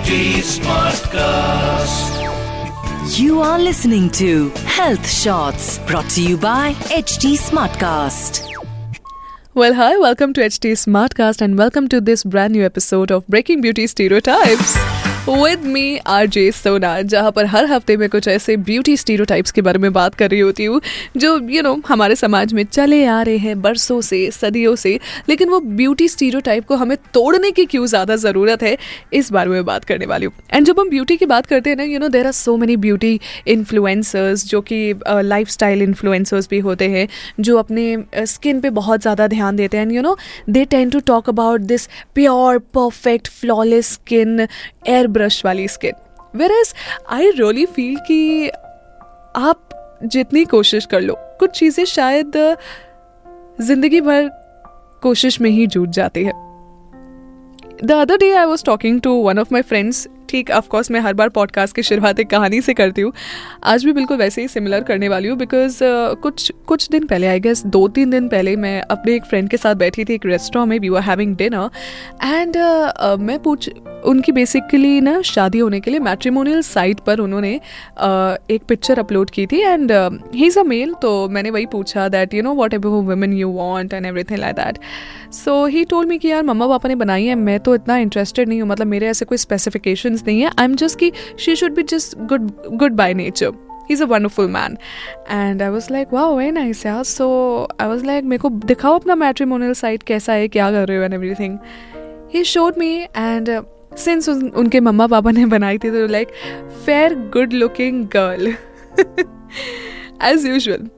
HT Smartcast. You are listening to Health Shots brought to you by HD Smartcast. Well, hi, welcome to HD Smartcast and welcome to this brand new episode of Breaking Beauty Stereotypes. With me R J Sona जहाँ पर हर हफ़्ते में कुछ ऐसे beauty stereotypes के बारे में बात कर रही होती हूँ जो यू you नो know, हमारे समाज में चले आ रहे हैं बरसों से सदियों से लेकिन वो ब्यूटी स्टीरियोटाइप को हमें तोड़ने की क्यों ज़्यादा ज़रूरत है इस बारे में बात करने वाली हूँ। एंड जब हम ब्यूटी की बात करते हैं ना you know there are so many beauty influencers जो कि लाइफ स्टाइल इन्फ्लुएंसर्स भी होते हैं जो अपने स्किन uh, पे बहुत ज़्यादा ध्यान देते हैं। And you know they tend to talk about this pure perfect flawless skin airbrush वाली skin whereas I really feel कि आप जितनी कोशिश कर लो, कुछ चीज़ें शायद ज़िंदगी भर कोशिश में ही जूट जाती है। The other day I was talking to one of my friends ठीक ऑफकोर्स मैं हर बार पॉडकास्ट की शुरुआत एक कहानी से करती हूँ। आज भी बिल्कुल वैसे ही सिमिलर करने वाली हूँ बिकॉज़ uh, कुछ कुछ दिन पहले आई गेस दो तीन दिन पहले मैं अपने एक फ्रेंड के साथ बैठी थी एक रेस्टोरेंट में we are having dinner and मैं पूछ उनकी बेसिकली ना शादी होने के लिए मैट्रीमोनियल साइट पर उन्होंने uh, एक पिक्चर अपलोड की थी and he is a male तो मैंने वही पूछा that you know whatever women you want and everything like that so he told me कि यार मम्मा पापा ने बनाई है मैं तो इतना इंटरेस्टेड नहीं हूँ मतलब मेरे ऐसे कोई specification नहीं है आई एम जस्ट की she should be just good good by nature he's a wonderful man and i was like wow very nice yeah so i was like मेरे को दिखाओ अपना मैट्रिमोनियल साइट कैसा है क्या कर रहे हो and everything he showed me and since उनके मम्मा पापा ने बनाई थी तो like fair good looking girl as usual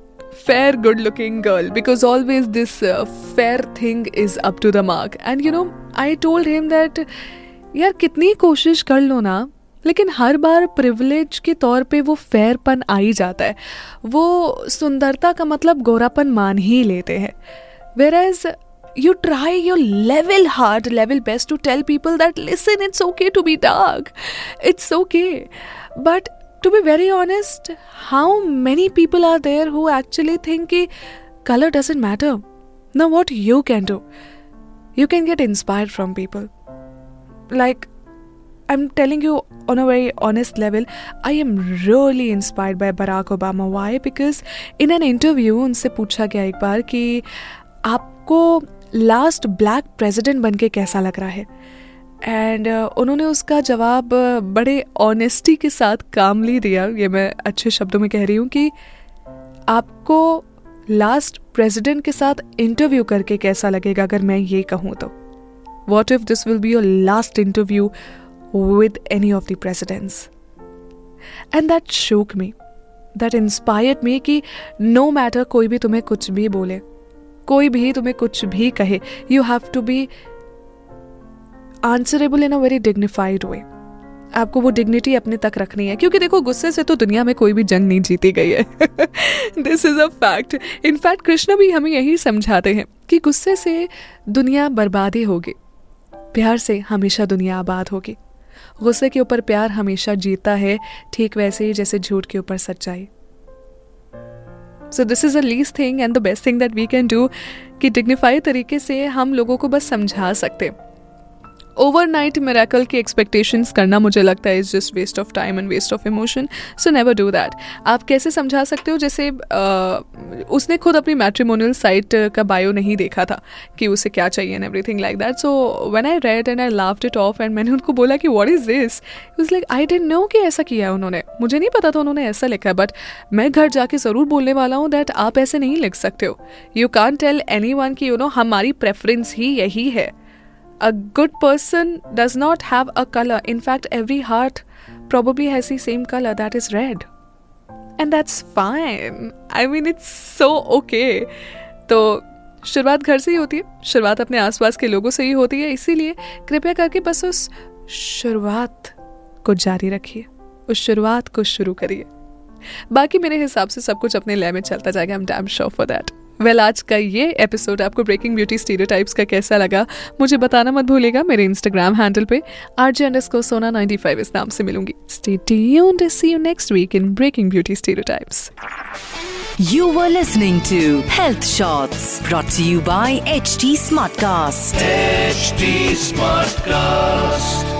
fair good looking girl because always this uh, fair thing is up to the mark and you know i told him that यार, कितनी कोशिश कर लो ना, लेकिन हर बार प्रिविलेज के तौर पे वो फेयरपन आ ही जाता है। वो सुंदरता का मतलब गोरापन मान ही लेते हैं। Whereas you try your level hard level best to tell people that listen it's okay to be dark it's okay but to be very honest how many people are there who actually think कि colour doesn't matter ना what you can do you can get inspire from people like I'm telling you on a very honest level, I am really inspired by Barack Obama. Why? Because in an interview उनसे पूछा गया एक बार कि आपको last black president बन के कैसा लग रहा है एंड uh, उन्होंने उसका जवाब बड़े ऑनेस्टी के साथ कामली दिया ये मैं अच्छे शब्दों में कह रही हूँ कि आपको लास्ट प्रेसिडेंट के साथ इंटरव्यू करके कैसा लगेगा अगर मैं ये कहूँ तो What if this will be your last interview with any of the presidents? And that shook me. That inspired me कि no matter कोई भी तुम्हें कुछ भी बोले, कोई भी तुम्हें कुछ भी कहे you have to be answerable in a very dignified way आपको वो डिग्निटी अपने तक रखनी है, क्योंकि देखो, गुस्से से तो दुनिया में कोई भी जंग नहीं जीती गई है this is a fact in fact Krishna भी हमें यही समझाते हैं कि गुस्से से दुनिया बर्बादी होगी प्यार से हमेशा दुनिया आबाद होगी। गुस्से के ऊपर प्यार हमेशा जीतता है, ठीक वैसे ही जैसे झूठ के ऊपर सच्चाई। So this is the least thing and the best thing that we can do कि डिग्निफाई तरीके से हम लोगों को बस समझा सकते। ओवरनाइट मेराकल की एक्सपेक्टेशंस करना मुझे लगता है is just waste of time and waste of emotion so never do that आप कैसे समझा सकते हो? जैसे आ, उसने खुद अपनी मैट्रीमोनियल साइट का बायो नहीं देखा था कि उसे क्या चाहिए and everything like that so when I read and I loved it off and मैंने उनको बोला कि what is this is like I don't know कि ऐसा किया है उन्होंने. मुझे नहीं पता था उन्होंने ऐसा लिखा है बट मैं घर जाके ज़रूर बोलने वाला हूँ दैट आप ऐसे नहीं लिख सकते हो. You can tell anyone की यू नो हमारी प्रेफरेंस ही यही है. A good person does not have a color. In fact, every heart probably has the same color that is red. And that's fine. I mean, it's so okay. तो शुरुआत घर से ही होती है शुरुआत अपने आसपास के लोगों से ही होती है इसीलिए कृपया करके बस उस शुरुआत को जारी रखिए उस शुरुआत को शुरू करिए बाकी मेरे हिसाब से सब कुछ अपने लय में चलता जाएगा I am damn sure for that well आज का ये एपिसोड आपको ब्रेकिंग ब्यूटी स्टीरियोटाइप्स का कैसा लगा मुझे बताना मत भूलेगा मेरे इंस्टाग्राम हैंडल पे आरजे अंडरस्कोर सोना 95 इस नाम से मिलूँगी stay tuned see you next week in breaking beauty stereotypes You were listening to Health Shots brought to you by HT Smartcast. HT Smartcast.